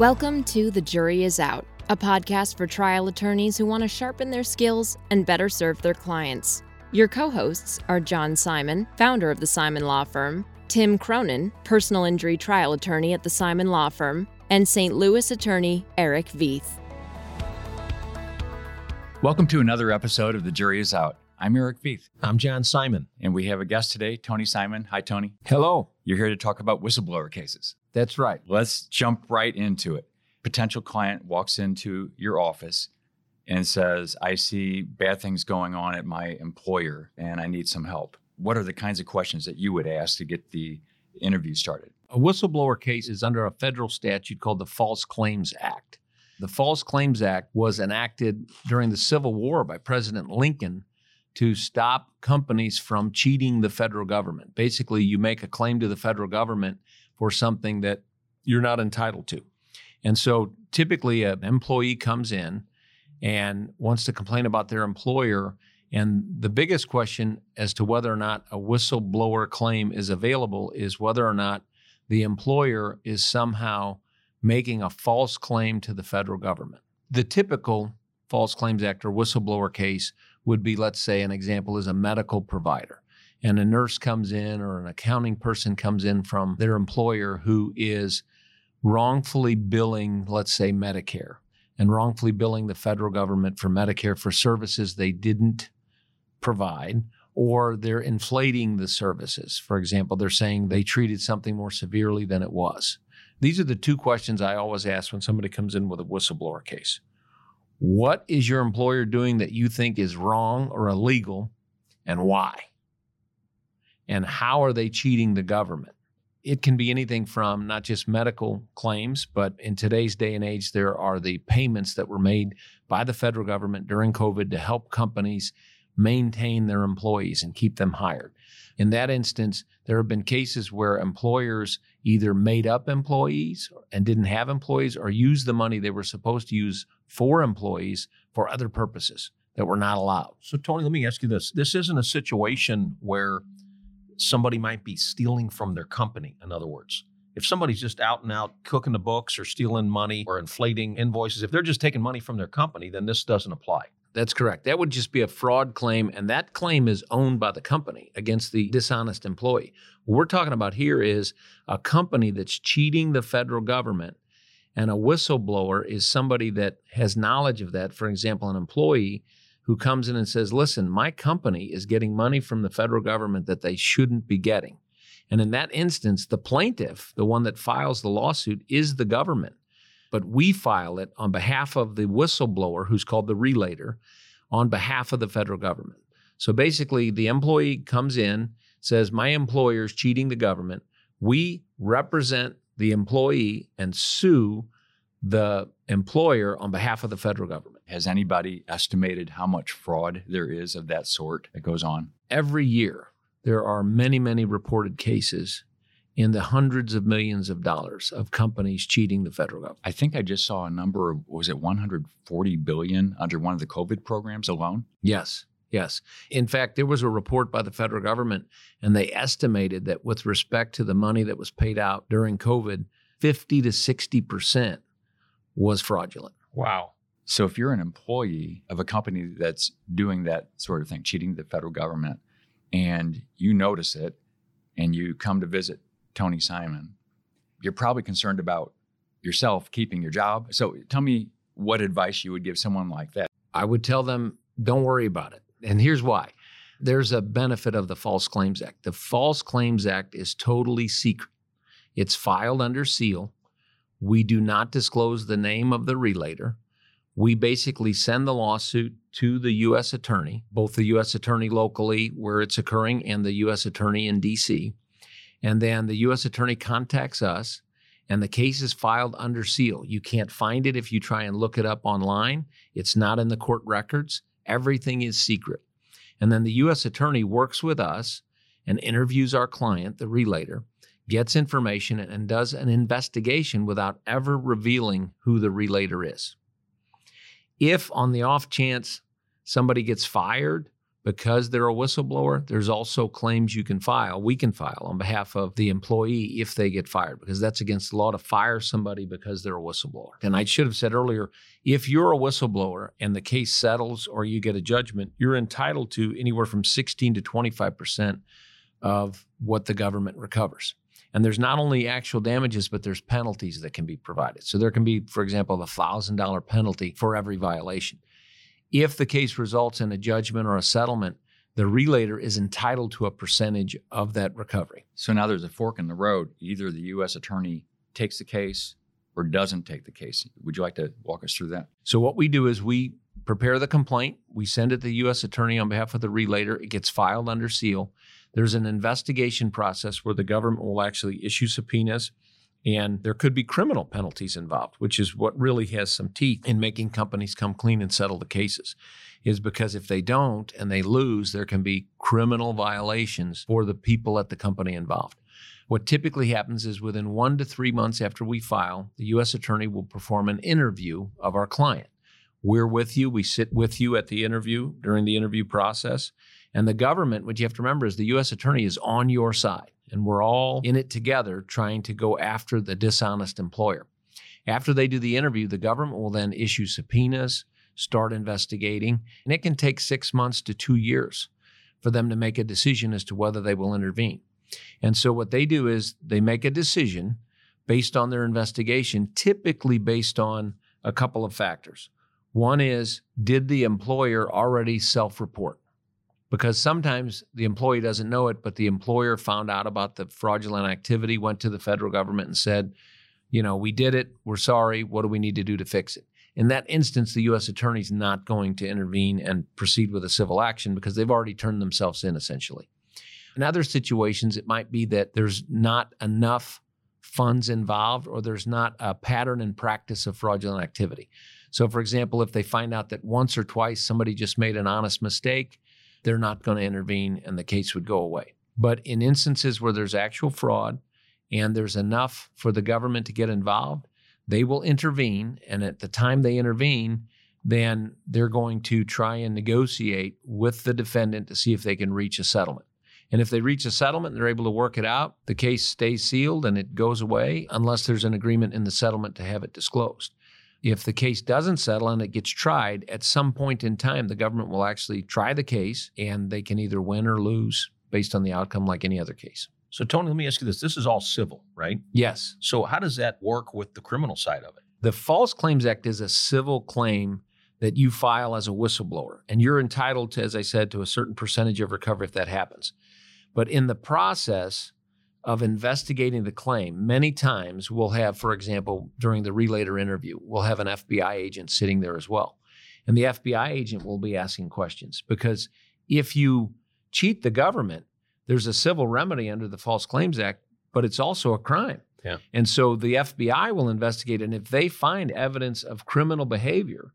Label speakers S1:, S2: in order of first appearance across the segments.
S1: Welcome to The Jury Is Out, a podcast for trial attorneys who want to sharpen their skills and better serve their clients. Your co hosts are John Simon, founder of the Simon Law Firm, Tim Cronin, personal injury trial attorney at the Simon Law Firm, and St. Louis attorney Eric Veith.
S2: Welcome to another episode of The Jury Is Out. I'm Eric Veith,
S3: I'm John Simon.
S2: and we have a guest today, Tony Simon. Hi, Tony.
S3: Hello.
S2: You're here to talk about whistleblower cases.
S3: That's right.
S2: Let's jump right into it. Potential client walks into your office and says, I see bad things going on at my employer and I need some help. What are the kinds of questions that you would ask to get the interview started?
S3: A whistleblower case is under a federal statute called the False Claims Act. The False Claims Act was enacted during the Civil War by President Lincoln to stop companies from cheating the federal government. Basically, you make a claim to the federal government for something that you're not entitled to. And so typically, an employee comes in and wants to complain about their employer. And the biggest question as to whether or not a whistleblower claim is available is whether or not the employer is somehow making a false claim to the federal government. The typical False Claims Act or whistleblower case would be, let's say, an example is a medical provider. And a nurse comes in or an accounting person comes in from their employer who is wrongfully billing, let's say, Medicare and wrongfully billing the federal government for Medicare for services they didn't provide, or they're inflating the services. For example, they're saying they treated something more severely than it was. These are the two questions I always ask when somebody comes in with a whistleblower case. What is your employer doing that you think is wrong or illegal, and why? And how are they cheating the government? It can be anything from not just medical claims, but in today's day and age, there are the payments that were made by the federal government during COVID to help companies maintain their employees and keep them hired. In that instance, there have been cases where employers either made up employees and didn't have employees or used the money they were supposed to use for employees for other purposes that were not allowed.
S4: So, Tony, let me ask you this. This isn't a situation where somebody might be stealing from their company, in other words. If somebody's just out and out cooking the books or stealing money or inflating invoices, if they're just taking money from their company, then this doesn't apply.
S3: That's correct. That would just be a fraud claim, and that claim is owned by the company against the dishonest employee. What we're talking about here is a company that's cheating the federal government, and a whistleblower is somebody that has knowledge of that. For example, an employee who comes in and says, Listen, my company is getting money from the federal government that they shouldn't be getting. And in that instance, the plaintiff, the one that files the lawsuit, is the government but we file it on behalf of the whistleblower, who's called the relator, on behalf of the federal government. So basically, the employee comes in, says, My employer is cheating the government. We represent the employee and sue the employer on behalf of the federal government.
S2: Has anybody estimated how much fraud there is of that sort that goes on?
S3: Every year, there are many, many reported cases in the hundreds of millions of dollars of companies cheating the federal government.
S2: I think I just saw a number of, was it 140 billion under one of the COVID programs alone?
S3: Yes, yes. In fact, there was a report by the federal government, and they estimated that with respect to the money that was paid out during COVID, 50 to 60% was fraudulent.
S4: Wow.
S2: So if you're an employee of a company that's doing that sort of thing, cheating the federal government, and you notice it and you come to visit Tony Simon, you're probably concerned about yourself keeping your job. So tell me what advice you would give someone like that.
S3: I would tell them, don't worry about it. And here's why there's a benefit of the False Claims Act. The False Claims Act is totally secret, it's filed under seal. We do not disclose the name of the relator. We basically send the lawsuit to the U.S. attorney, both the U.S. attorney locally where it's occurring and the U.S. attorney in D.C. And then the U.S. attorney contacts us, and the case is filed under seal. You can't find it if you try and look it up online. It's not in the court records. Everything is secret. And then the U.S. attorney works with us and interviews our client, the relator, gets information, and does an investigation without ever revealing who the relator is. If on the off chance somebody gets fired because they're a whistleblower, there's also claims you can file, we can file on behalf of the employee if they get fired, because that's against the law to fire somebody because they're a whistleblower. And I should have said earlier if you're a whistleblower and the case settles or you get a judgment, you're entitled to anywhere from 16 to 25% of what the government recovers. And there's not only actual damages, but there's penalties that can be provided. So there can be, for example, a $1,000 penalty for every violation. If the case results in a judgment or a settlement, the relator is entitled to a percentage of that recovery.
S2: So now there's a fork in the road. Either the U.S. attorney takes the case or doesn't take the case. Would you like to walk us through that?
S3: So what we do is we prepare the complaint, we send it to the U.S. attorney on behalf of the relator. It gets filed under seal. There's an investigation process where the government will actually issue subpoenas and there could be criminal penalties involved, which is what really has some teeth in making companies come clean and settle the cases. Is because if they don't and they lose, there can be criminal violations for the people at the company involved. What typically happens is within one to three months after we file, the U.S. attorney will perform an interview of our client. We're with you, we sit with you at the interview during the interview process. And the government, what you have to remember is the U.S. attorney is on your side and we're all in it together trying to go after the dishonest employer. After they do the interview, the government will then issue subpoenas, start investigating, and it can take six months to two years for them to make a decision as to whether they will intervene. And so, what they do is they make a decision based on their investigation, typically based on a couple of factors. One is, did the employer already self report? Because sometimes the employee doesn't know it, but the employer found out about the fraudulent activity, went to the federal government and said, you know, we did it, we're sorry, what do we need to do to fix it? In that instance, the U.S. attorney is not going to intervene and proceed with a civil action because they've already turned themselves in, essentially. In other situations, it might be that there's not enough funds involved or there's not a pattern and practice of fraudulent activity. So, for example, if they find out that once or twice somebody just made an honest mistake, they're not going to intervene and the case would go away. But in instances where there's actual fraud and there's enough for the government to get involved, they will intervene. And at the time they intervene, then they're going to try and negotiate with the defendant to see if they can reach a settlement. And if they reach a settlement and they're able to work it out, the case stays sealed and it goes away unless there's an agreement in the settlement to have it disclosed. If the case doesn't settle and it gets tried, at some point in time, the government will actually try the case and they can either win or lose based on the outcome, like any other case.
S4: So, Tony, let me ask you this. This is all civil, right?
S3: Yes.
S4: So, how does that work with the criminal side of it?
S3: The False Claims Act is a civil claim that you file as a whistleblower, and you're entitled to, as I said, to a certain percentage of recovery if that happens. But in the process, of investigating the claim, many times we'll have, for example, during the relator interview, we'll have an FBI agent sitting there as well. And the FBI agent will be asking questions because if you cheat the government, there's a civil remedy under the False Claims Act, but it's also a crime.
S4: Yeah.
S3: And so the FBI will investigate. And if they find evidence of criminal behavior,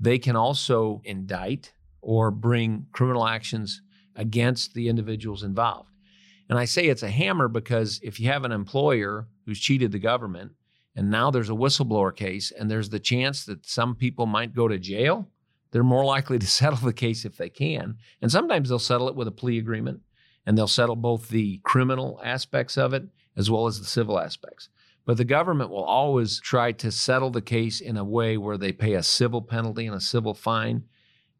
S3: they can also indict or bring criminal actions against the individuals involved. And I say it's a hammer because if you have an employer who's cheated the government and now there's a whistleblower case and there's the chance that some people might go to jail, they're more likely to settle the case if they can. And sometimes they'll settle it with a plea agreement and they'll settle both the criminal aspects of it as well as the civil aspects. But the government will always try to settle the case in a way where they pay a civil penalty and a civil fine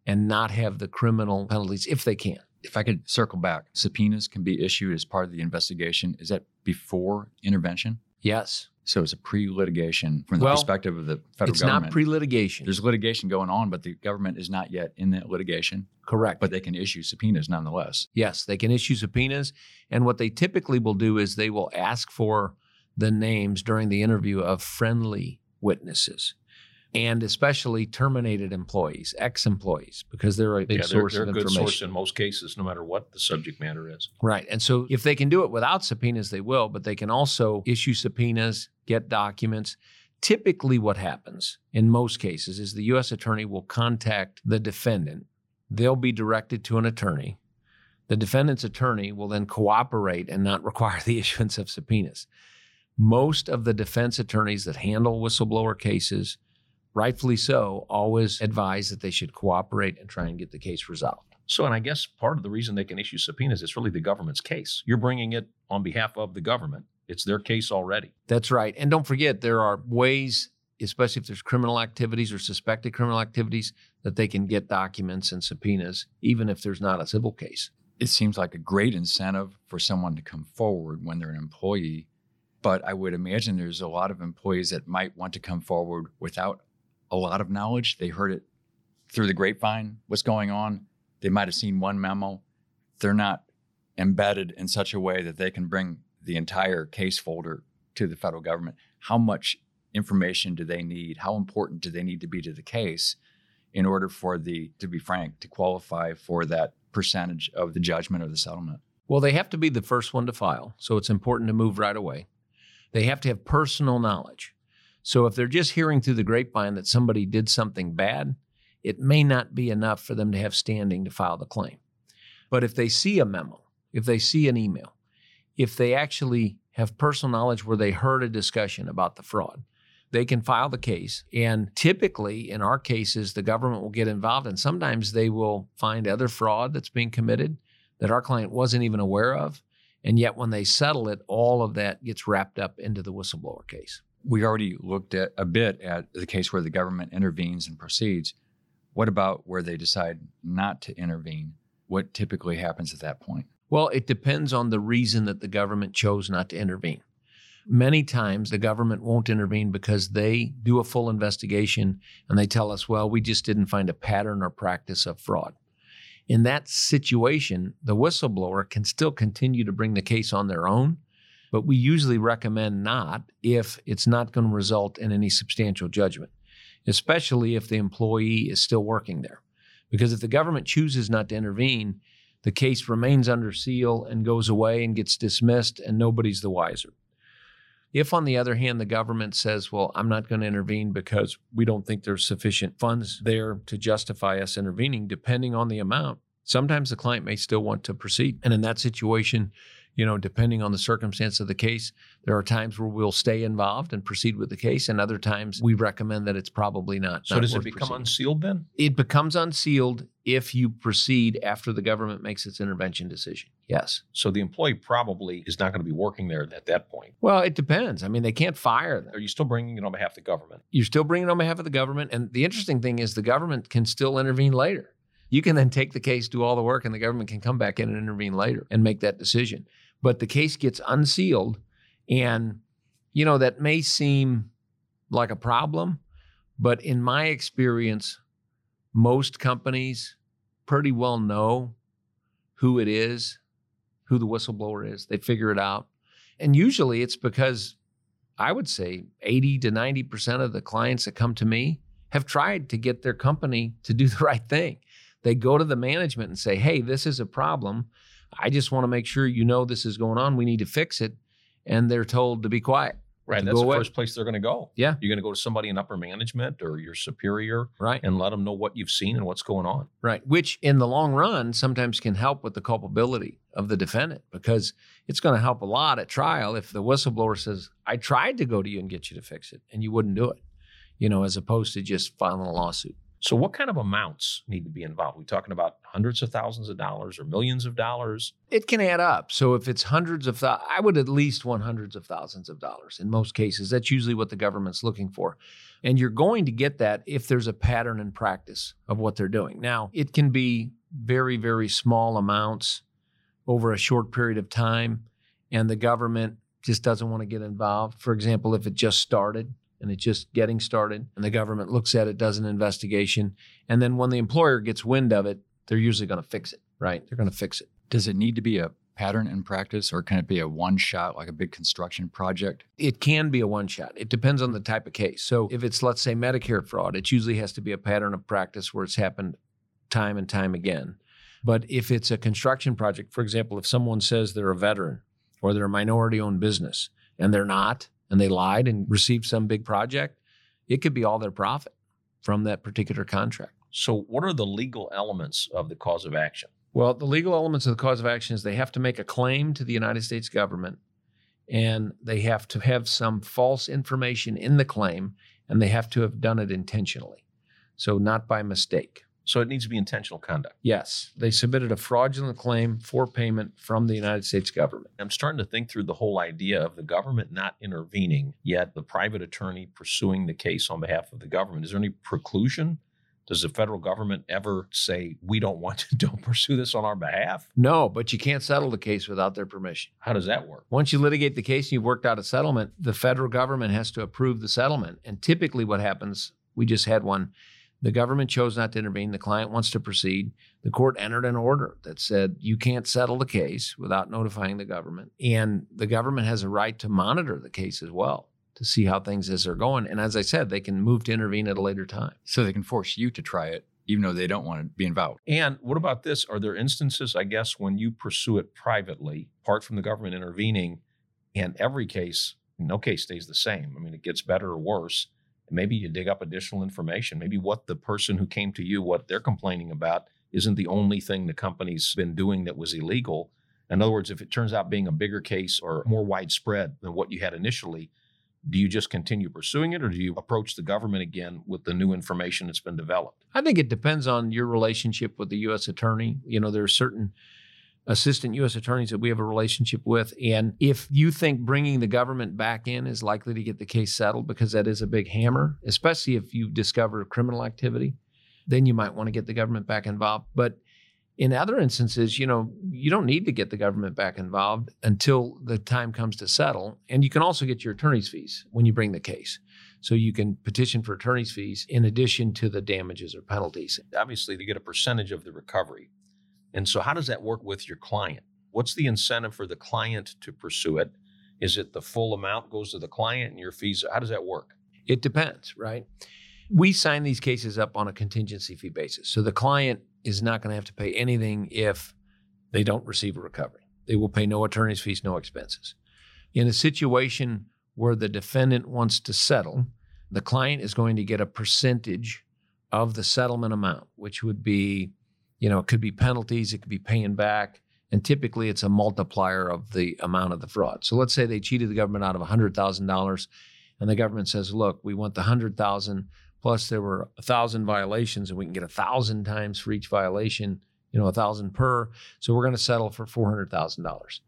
S3: and not have the criminal penalties if they can
S2: if I could circle back, subpoenas can be issued as part of the investigation. Is that before intervention?
S3: Yes.
S2: So it's a pre-litigation from the
S3: Well,
S2: perspective of the federal
S3: It's
S2: government.
S3: It's not pre-litigation.
S2: There's litigation going on, but the government is not yet in that litigation.
S3: Correct.
S2: But they can issue subpoenas nonetheless.
S3: Yes, they can issue subpoenas. And what they typically will do is they will ask for the names during the interview of friendly witnesses and especially terminated employees, ex employees, because they're a big
S4: yeah, they're,
S3: source
S4: they're
S3: of
S4: a good
S3: information.
S4: source in most cases, no matter what the subject matter is.
S3: Right. And so if they can do it without subpoenas, they will, but they can also issue subpoenas, get documents. Typically, what happens in most cases is the U.S. attorney will contact the defendant. They'll be directed to an attorney. The defendant's attorney will then cooperate and not require the issuance of subpoenas. Most of the defense attorneys that handle whistleblower cases, rightfully so, always advise that they should cooperate and try and get the case resolved.
S4: So, and I guess part of the reason they can issue subpoenas is really the government's case. You're bringing it on behalf of the government. It's their case already.
S3: That's right. And don't forget, there are ways, especially if there's criminal activities or suspected criminal activities, that they can get documents and subpoenas, even if there's not a civil case.
S2: It seems like a great incentive for someone to come forward when they're an employee. But I would imagine there's a lot of employees that might want to come forward without a lot of knowledge. They heard it through the grapevine, what's going on. They might have seen one memo. They're not embedded in such a way that they can bring the entire case folder to the federal government. How much information do they need? How important do they need to be to the case in order for the, to be frank, to qualify for that percentage of the judgment or the settlement?
S3: Well, they have to be the first one to file. So it's important to move right away. They have to have personal knowledge. So if they're just hearing through the grapevine that somebody did something bad, it may not be enough for them to have standing to file the claim. But if they see a memo, if they see an email, if they actually have personal knowledge where they heard a discussion about the fraud, they can file the case. And typically, in our cases, the government will get involved, and sometimes they will find other fraud that's being committed that our client wasn't even aware of. And yet, when they settle it, all of that gets wrapped up into the whistleblower case.
S2: We already looked at a bit at the case where the government intervenes and proceeds. What about where they decide not to intervene? What typically happens at that point?
S3: Well, it depends on the reason that the government chose not to intervene. Many times the government won't intervene because they do a full investigation and they tell us, well, we just didn't find a pattern or practice of fraud. In that situation, the whistleblower can still continue to bring the case on their own, but we usually recommend not if it's not going to result in any substantial judgment, especially if the employee is still working there. Because if the government chooses not to intervene, the case remains under seal and goes away and gets dismissed, and nobody's the wiser. If, on the other hand, the government says, well, I'm not going to intervene because we don't think there's sufficient funds there to justify us intervening, depending on the amount, sometimes the client may still want to proceed. And in that situation, you know, depending on the circumstance of the case, there are times where we'll stay involved and proceed with the case, and other times we recommend that it's probably not.
S4: So
S3: not
S4: does it become
S3: proceeding.
S4: unsealed then?
S3: It becomes unsealed if you proceed after the government makes its intervention decision. Yes.
S4: So the employee probably is not going to be working there at that point.
S3: Well, it depends. I mean, they can't fire them.
S4: Are you still bringing it on behalf of the government?
S3: You're still bringing it on behalf of the government. And the interesting thing is, the government can still intervene later. You can then take the case, do all the work, and the government can come back in and intervene later and make that decision. But the case gets unsealed. And, you know, that may seem like a problem, but in my experience, most companies pretty well know who it is, who the whistleblower is. They figure it out. And usually it's because I would say 80 to 90% of the clients that come to me have tried to get their company to do the right thing. They go to the management and say, hey, this is a problem. I just want to make sure you know this is going on. We need to fix it. And they're told to be quiet.
S4: Right. That's the
S3: away.
S4: first place they're going to go.
S3: Yeah.
S4: You're going to go to somebody in upper management or your superior
S3: Right.
S4: and let them know what you've seen and what's going on.
S3: Right. Which in the long run sometimes can help with the culpability of the defendant because it's going to help a lot at trial if the whistleblower says, I tried to go to you and get you to fix it and you wouldn't do it, you know, as opposed to just filing a lawsuit.
S4: So, what kind of amounts need to be involved? we talking about hundreds of thousands of dollars or millions of dollars?
S3: It can add up. So if it's hundreds of thousands, I would at least want hundreds of thousands of dollars in most cases. That's usually what the government's looking for. And you're going to get that if there's a pattern and practice of what they're doing. Now, it can be very, very small amounts over a short period of time, and the government just doesn't want to get involved. For example, if it just started and it's just getting started, and the government looks at it, does an investigation, and then when the employer gets wind of it, they're usually going to fix it, right? They're going to fix it.
S2: Does it need to be a pattern in practice or can it be a one shot like a big construction project?
S3: It can be a one shot. It depends on the type of case. So if it's, let's say, Medicare fraud, it usually has to be a pattern of practice where it's happened time and time again. But if it's a construction project, for example, if someone says they're a veteran or they're a minority owned business and they're not, and they lied and received some big project, it could be all their profit from that particular contract.
S4: So, what are the legal elements of the cause of action?
S3: Well, the legal elements of the cause of action is they have to make a claim to the United States government and they have to have some false information in the claim and they have to have done it intentionally. So, not by mistake.
S4: So it needs to be intentional conduct.
S3: Yes, they submitted a fraudulent claim for payment from the United States government.
S4: I'm starting to think through the whole idea of the government not intervening, yet the private attorney pursuing the case on behalf of the government. Is there any preclusion? Does the federal government ever say, we don't want to, don't pursue this on our behalf?
S3: No, but you can't settle the case without their permission.
S4: How does that work?
S3: Once you litigate the case and you've worked out a settlement, the federal government has to approve the settlement. And typically, what happens, we just had one the government chose not to intervene. The client wants to proceed. The court entered an order that said you can't settle the case without notifying the government. And the government has a right to monitor the case as well to see how things as they're going. And as I said, they can move to intervene at a later time.
S2: So they can force you to try it, even though they don't want to be involved.
S4: And what about this? Are there instances, I guess, when you pursue it privately, apart from the government intervening, and every case, no case stays the same? I mean, it gets better or worse maybe you dig up additional information. Maybe what the person who came to you, what they're complaining about, isn't the only thing the company's been doing that was illegal. In other words, if it turns out being a bigger case or more widespread than what you had initially, do you just continue pursuing it or do you approach the government again with the new information that's been developed?
S3: I think it depends on your relationship with the U.S. attorney. You know, there are certain assistant U.S. attorneys that we have a relationship with. And if you think bringing the government back in is likely to get the case settled, because that is a big hammer, especially if you discover criminal activity, then you might want to get the government back involved. But in other instances, you know, you don't need to get the government back involved until the time comes to settle. And you can also get your attorney's fees when you bring the case. So you can petition for attorney's fees in addition to the damages or penalties.
S4: Obviously, to get a percentage of the recovery. And so, how does that work with your client? What's the incentive for the client to pursue it? Is it the full amount goes to the client and your fees? How does that work?
S3: It depends, right? We sign these cases up on a contingency fee basis. So the client is not going to have to pay anything if they don't receive a recovery. They will pay no attorney's fees, no expenses. In a situation where the defendant wants to settle, the client is going to get a percentage of the settlement amount, which would be you know, it could be penalties, it could be paying back. And typically it's a multiplier of the amount of the fraud. So let's say they cheated the government out of $100,000 and the government says, look, we want the 100,000 plus there were a thousand violations and we can get a thousand times for each violation, you know, a thousand per. So we're going to settle for $400,000.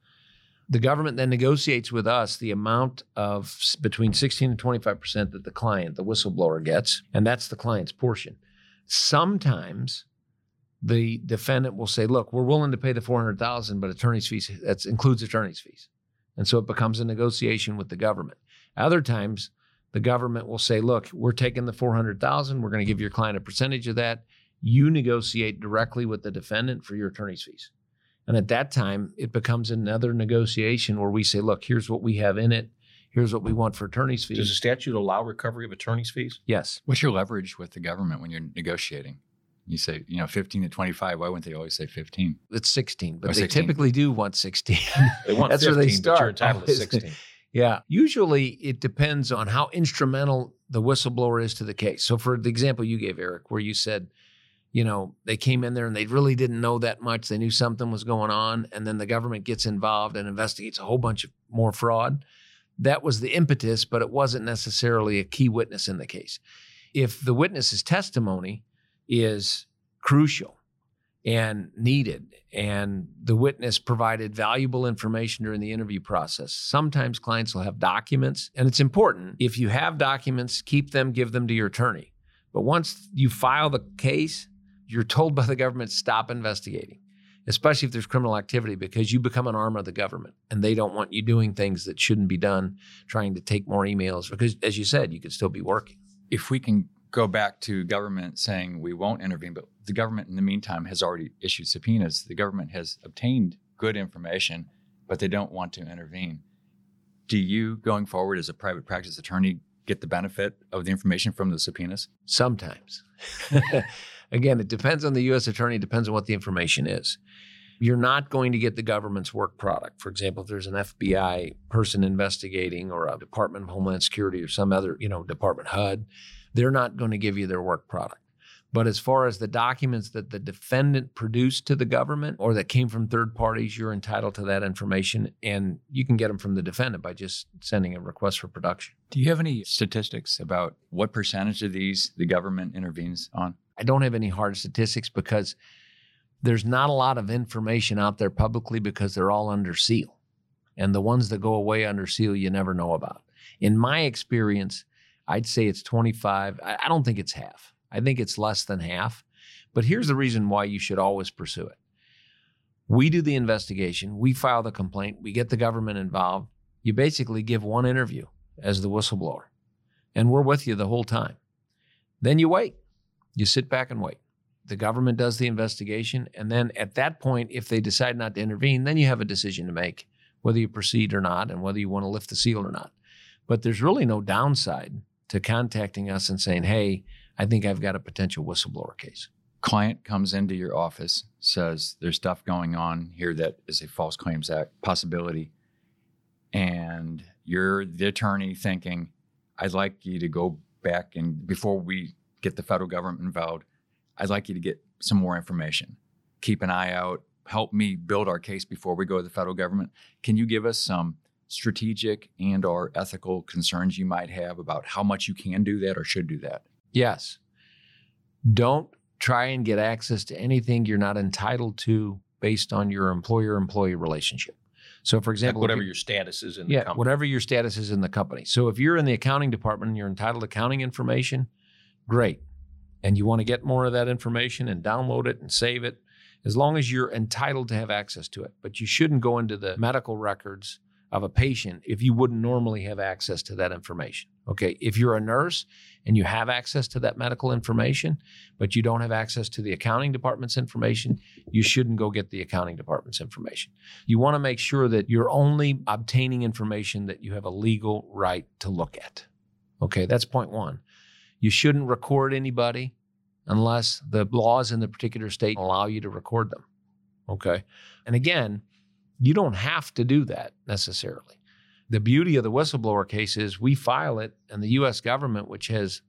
S3: The government then negotiates with us the amount of between 16 and 25% that the client, the whistleblower gets, and that's the client's portion. Sometimes the defendant will say, "Look, we're willing to pay the four hundred thousand, but attorney's fees that includes attorney's fees," and so it becomes a negotiation with the government. Other times, the government will say, "Look, we're taking the four hundred thousand. We're going to give your client a percentage of that. You negotiate directly with the defendant for your attorney's fees." And at that time, it becomes another negotiation where we say, "Look, here's what we have in it. Here's what we want for attorney's fees."
S4: Does the statute allow recovery of attorney's fees?
S3: Yes.
S2: What's your leverage with the government when you're negotiating? You say, you know, 15 to 25. Why wouldn't they always say 15?
S3: It's 16, but
S2: Oh,
S3: they
S2: 16.
S3: typically do want 16.
S4: They want
S3: That's
S4: 15,
S3: where they
S4: but
S3: start.
S4: you're entitled to 16.
S3: yeah. Usually it depends on how instrumental the whistleblower is to the case. So, for the example you gave, Eric, where you said, you know, they came in there and they really didn't know that much. They knew something was going on. And then the government gets involved and investigates a whole bunch of more fraud. That was the impetus, but it wasn't necessarily a key witness in the case. If the witness's testimony is crucial and needed, and the witness provided valuable information during the interview process. Sometimes clients will have documents, and it's important. If you have documents, keep them, give them to your attorney. But once you file the case, you're told by the government stop investigating, especially if there's criminal activity, because you become an arm of the government and they don't want you doing things that shouldn't be done, trying to take more emails, because as you said, you could still be working.
S2: If we can go back to government saying we won't intervene, but the government in the meantime has already issued subpoenas, the government has obtained good information, but they don't want to intervene. Do you, going forward as a private practice attorney, get the benefit of the information from the subpoenas?
S3: Sometimes. Again, it depends on the U.S. attorney, depends on what the information is. You're not going to get the government's work product. For example, if there's an FBI person investigating or a Department of Homeland Security or some other, you know, Department HUD, they're not going to give you their work product. But as far as the documents that the defendant produced to the government or that came from third parties, you're entitled to that information and you can get them from the defendant by just sending a request for production.
S2: Do you have any statistics about what percentage of these the government intervenes on?
S3: I don't have any hard statistics because there's not a lot of information out there publicly because they're all under seal. And the ones that go away under seal, you never know about. In my experience, I'd say it's 25. I don't think it's half. I think it's less than half. But here's the reason why you should always pursue it. We do the investigation, we file the complaint, we get the government involved. You basically give one interview as the whistleblower, and we're with you the whole time. Then you wait. You sit back and wait. The government does the investigation. And then at that point, if they decide not to intervene, then you have a decision to make whether you proceed or not and whether you want to lift the seal or not. But there's really no downside to contacting us and saying, hey, I think I've got a potential whistleblower case
S2: client comes into your office, says there's stuff going on here that is a False Claims Act possibility, and you're the attorney thinking, I'd like you to go back and before we get the federal government involved, I'd like you to get some more information. Keep an eye out. Help me build our case before we go to the federal government. Can you give us some strategic and or ethical concerns you might have about how much you can do that or should do that?
S3: Yes. Don't try and get access to anything you're not entitled to based on your employer employee relationship. So, for example,
S4: like whatever your status is in the
S3: yeah,
S4: company.
S3: whatever your status is in the company. So, if you're in the accounting department and you're entitled to accounting information, great. And you want to get more of that information and download it and save it, as long as you're entitled to have access to it. But you shouldn't go into the medical records of a patient if you wouldn't normally have access to that information. Okay, if you're a nurse and you have access to that medical information, but you don't have access to the accounting department's information, you shouldn't go get the accounting department's information. You want to make sure that you're only obtaining information that you have a legal right to look at. Okay, that's point one. You shouldn't record anybody unless the laws in the particular state allow you to record them. Okay, and again, you don't have to do that necessarily. The beauty of the whistleblower case is we file it, and the US government, which has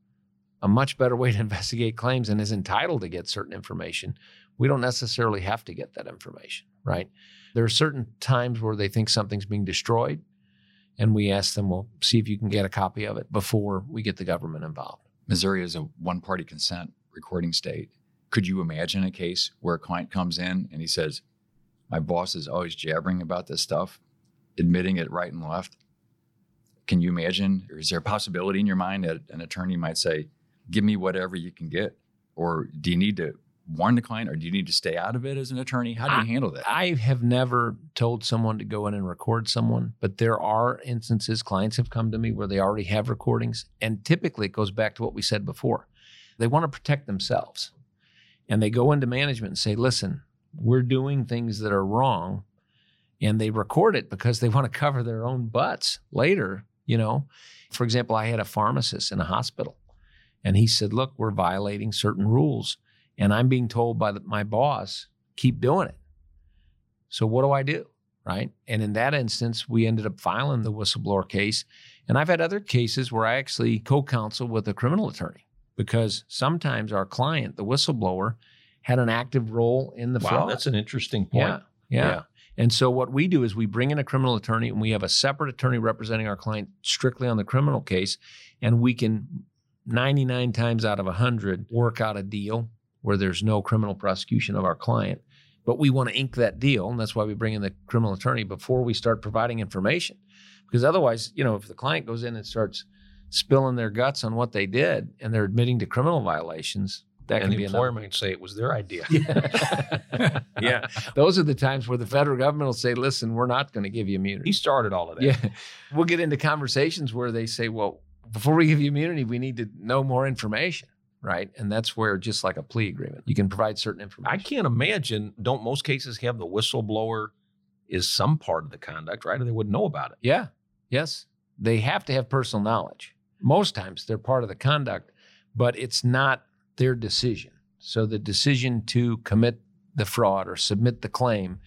S3: a much better way to investigate claims and is entitled to get certain information, we don't necessarily have to get that information, right? There are certain times where they think something's being destroyed, and we ask them, well, see if you can get a copy of it before we get the government involved.
S2: Missouri is a one party consent recording state. Could you imagine a case where a client comes in and he says, my boss is always jabbering about this stuff, admitting it right and left. Can you imagine? Or is there a possibility in your mind that an attorney might say, give me whatever you can get? Or do you need to warn the client or do you need to stay out of it as an attorney? How do you
S3: I,
S2: handle that?
S3: I have never told someone to go in and record someone, but there are instances clients have come to me where they already have recordings. And typically it goes back to what we said before. They want to protect themselves. And they go into management and say, listen, we're doing things that are wrong and they record it because they want to cover their own butts later you know? For example i had a pharmacist in a hospital and he said look we're violating certain rules and i'm being told by the, my boss keep doing it. So what do i do right? And in that instance we ended up filing the whistleblower case and i've had other cases where i actually co-counsel with a criminal attorney because sometimes our client the whistleblower had an active role in the
S4: wow,
S3: fraud.
S4: that's an interesting point.
S3: Yeah, yeah.
S4: Yeah.
S3: And so what we do is we bring in a criminal attorney and we have a separate attorney representing our client strictly on the criminal case. And we can 99 times out of 100 work out a deal where there's no criminal prosecution of our client. But we want to ink that deal. And that's why we bring in the criminal attorney before we start providing information. Because otherwise, you know, if the client goes in and starts spilling their guts on what they did and they're admitting to criminal violations, that
S4: and the employer
S3: enough.
S4: might say it was their idea.
S3: Yeah. yeah. Those are the times where the federal government will say, listen, we're not going to give you immunity.
S4: He started all of that.
S3: Yeah. We'll get into conversations where they say, well, before we give you immunity, we need to know more information. Right. And that's where, just like a plea agreement, you can provide certain information.
S4: I can't imagine. Don't most cases have the whistleblower is some part of the conduct, right? Or they wouldn't know about it.
S3: Yeah. Yes. They have to have personal knowledge. Most times they're part of the conduct, but it's not their decision. So the decision to commit the fraud or submit the claim,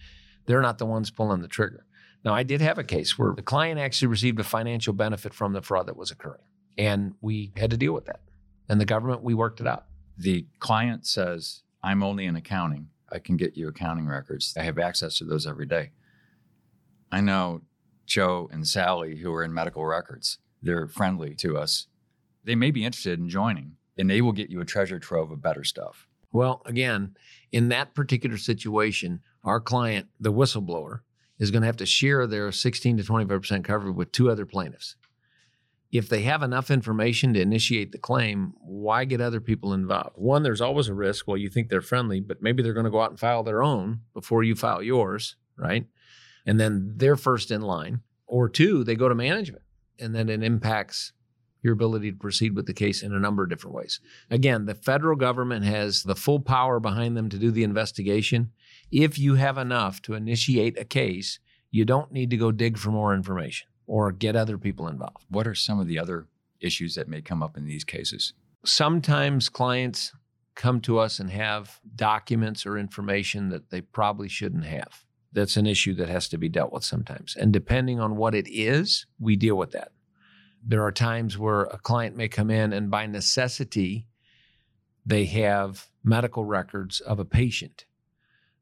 S3: they're not the ones pulling the trigger. Now, I did have a case where the client actually received a financial benefit from the fraud that was occurring, and we had to deal with that. And the government, we worked it out.
S2: the client says, I'm only in accounting. I can get you accounting records. I have access to those every day. I know Joe and Sally, who are in medical records, they're friendly to us. They may be interested in joining, and they will get you a treasure trove of better stuff.
S3: Well, again, in that particular situation, our client, the whistleblower, is going to have to share their 16 to 25% coverage with two other plaintiffs. If they have enough information to initiate the claim, why get other people involved? One, there's always a risk. Well, you think they're friendly, but maybe they're going to go out and file their own before you file yours, right? And then they're first in line. Or two, they go to management and then it impacts your ability to proceed with the case in a number of different ways. Again, the federal government has the full power behind them to do the investigation. If you have enough to initiate a case, you don't need to go dig for more information or get other people involved.
S2: What are some of the other issues that may come up in these cases?
S3: Sometimes clients come to us and have documents or information that they probably shouldn't have. That's an issue that has to be dealt with sometimes. And depending on what it is, we deal with that. There are times where a client may come in and by necessity, they have medical records of a patient.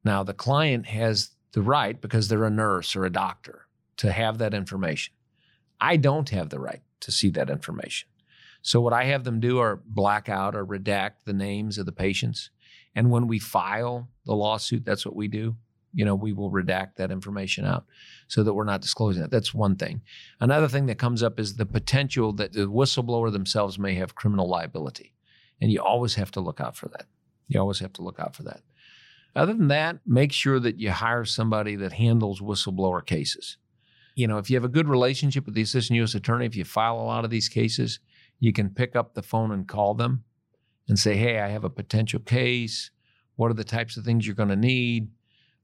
S3: Now, the client has the right, because they're a nurse or a doctor, to have that information. I don't have the right to see that information. So, what I have them do are black out or redact the names of the patients. And when we file the lawsuit, that's what we do you know, we will redact that information out so that we're not disclosing it. That's one thing. Another thing that comes up is the potential that the whistleblower themselves may have criminal liability. And you always have to look out for that. You always have to look out for that. Other than that, make sure that you hire somebody that handles whistleblower cases. You know, if you have a good relationship with the assistant U.S. attorney, if you file a lot of these cases, you can pick up the phone and call them and say, hey, I have a potential case. What are the types of things you're going to need?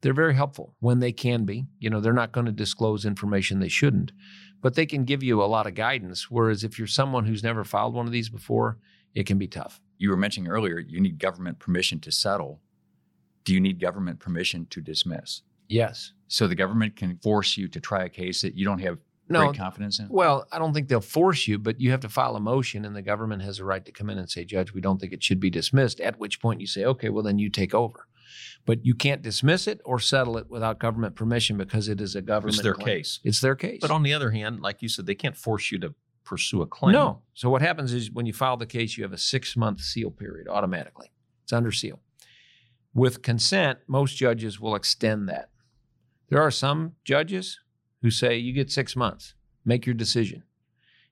S3: They're very helpful when they can be. You know, they're not going to disclose information they shouldn't, but they can give you a lot of guidance. Whereas if you're someone who's never filed one of these before, it can be tough.
S2: You were mentioning earlier you need government permission to settle. Do you need government permission to dismiss?
S3: Yes.
S2: So the government can force you to try a case that you don't have no, great confidence in?
S3: Well, I don't think they'll force you, but you have to file a motion, and the government has a right to come in and say, Judge, we don't think it should be dismissed. At which point you say, okay, well, then you take over. But you can't dismiss it or settle it without government permission because it is a government.
S4: It's their
S3: claim.
S4: case.
S3: It's their case.
S4: But on the other hand, like you said, they can't force you to pursue a claim.
S3: No. So what happens is when you file the case, you have a six month seal period automatically. It's under seal. With consent, most judges will extend that. There are some judges who say you get six months, make your decision.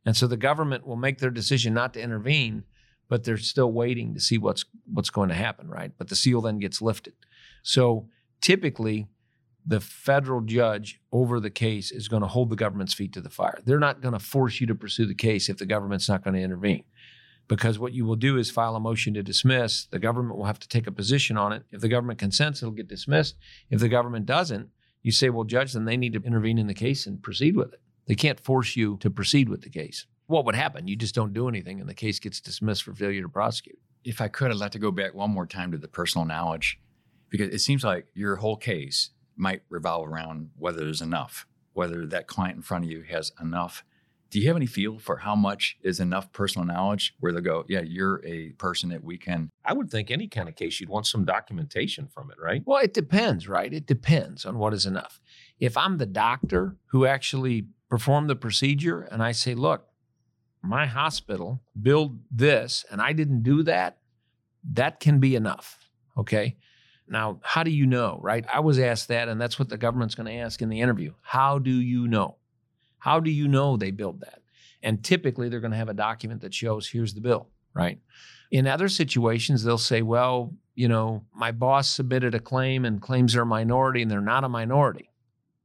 S3: And so the government will make their decision not to intervene, but they're still waiting to see what's what's going to happen, right? But the seal then gets lifted. So typically, the federal judge over the case is going to hold the government's feet to the fire. They're not going to force you to pursue the case if the government's not going to intervene. Because what you will do is file a motion to dismiss. The government will have to take a position on it. If the government consents, it'll get dismissed. If the government doesn't, you say, well, judge, then they need to intervene in the case and proceed with it. They can't force you to proceed with the case. What would happen? You just don't do anything and the case gets dismissed for failure to prosecute.
S2: If I could, I'd like to go back one more time to the personal knowledge because it seems like your whole case might revolve around whether there's enough, whether that client in front of you has enough. Do you have any feel for how much is enough personal knowledge where they'll go, yeah, you're a person that we can?
S4: I would think any kind of case you'd want some documentation from it, right?
S3: Well, it depends, right? It depends on what is enough. If I'm the doctor who actually performed the procedure and I say, look, my hospital billed this and I didn't do that, that can be enough. Okay. Now, how do you know, right? I was asked that, and that's what the government's going to ask in the interview. How do you know? How do you know they billed that? And typically, they're going to have a document that shows here's the bill, right? In other situations, they'll say, well, you know, my boss submitted a claim and claims are a minority and they're not a minority.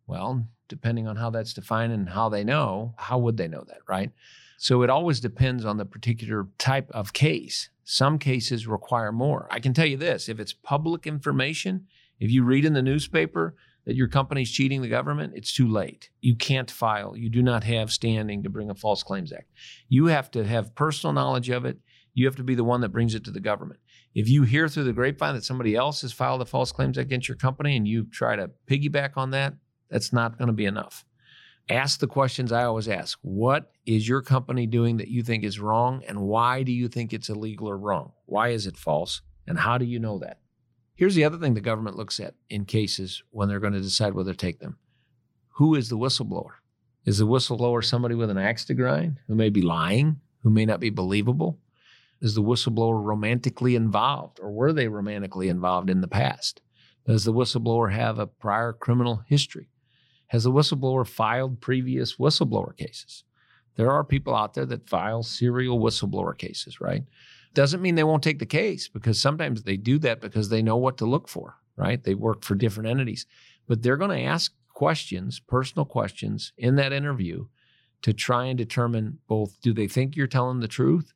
S3: Well, depending on how that's defined and how they know, how would they know that, right? So it always depends on the particular type of case. Some cases require more. I can tell you this if it's public information, if you read in the newspaper that your company's cheating the government, it's too late. You can't file. You do not have standing to bring a False Claims Act. You have to have personal knowledge of it. You have to be the one that brings it to the government. If you hear through the grapevine that somebody else has filed a False Claims Act against your company and you try to piggyback on that, that's not going to be enough ask the questions I always ask. What is your company doing that you think is wrong? And why do you think it's illegal or wrong? Why is it false? And how do you know that? Here's the other thing the government looks at in cases when they're going to decide whether to take them. Who is the whistleblower? Is the whistleblower somebody with an axe to grind who may be lying, who may not be believable? Is the whistleblower romantically involved or were they romantically involved in the past? Does the whistleblower have a prior criminal history? Has the whistleblower filed previous whistleblower cases? There are people out there that file serial whistleblower cases, right? Doesn't mean they won't take the case because sometimes they do that because they know what to look for, right? They work for different entities, but they're going to ask questions, personal questions in that interview to try and determine both do they think you're telling the truth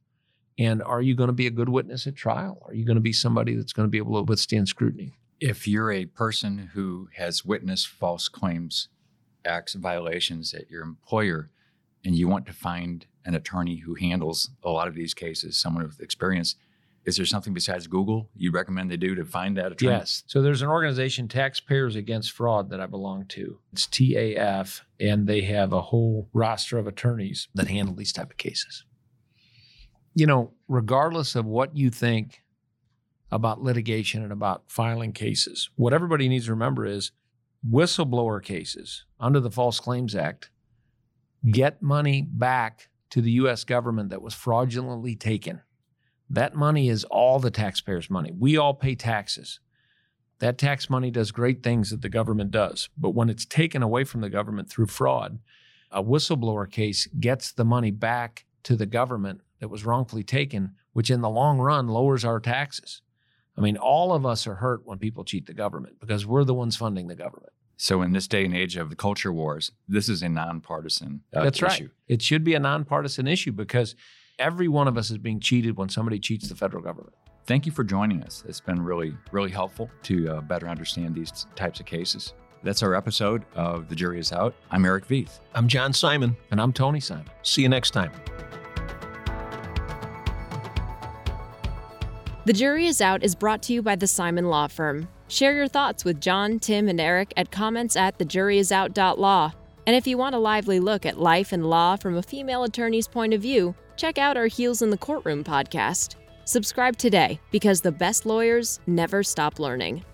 S3: and are you going to be a good witness at trial? Are you going to be somebody that's going to be able to withstand scrutiny?
S2: If you're a person who has witnessed false claims acts violations at your employer and you want to find an attorney who handles a lot of these cases, someone with experience, is there something besides Google you recommend they do to find that attorney?
S3: Yes. So there's an organization, Taxpayers Against Fraud, that I belong to. It's TAF, and they have a whole roster of attorneys that handle these type of cases. You know, regardless of what you think about litigation and about filing cases, what everybody needs to remember is whistleblower cases under the False Claims Act get money back to the U.S. government that was fraudulently taken. That money is all the taxpayers' money. We all pay taxes. That tax money does great things that the government does. But when it's taken away from the government through fraud, a whistleblower case gets the money back to the government that was wrongfully taken, which in the long run lowers our taxes. I mean, all of us are hurt when people cheat the government because we're the ones funding the government.
S2: So, in this day and age of the culture wars, this is a nonpartisan uh,
S3: That's
S2: issue.
S3: right. It should be a nonpartisan issue because every one of us is being cheated when somebody cheats the federal government.
S2: Thank you for joining us. It's been really, really helpful to uh, better understand these types of cases. That's our episode of The Jury is Out. I'm Erich Vieth.
S4: I'm John Simon.
S3: And I'm Tony Simon.
S4: See you next time.
S1: The Jury is Out is brought to you by the Simon Law Firm. Share your thoughts with John, Tim, and Eric at comments at thejuryisout.law. And if you want a lively look at life and law from a female attorney's point of view, check out our Heels in the Courtroom podcast. Subscribe today because the best lawyers never stop learning.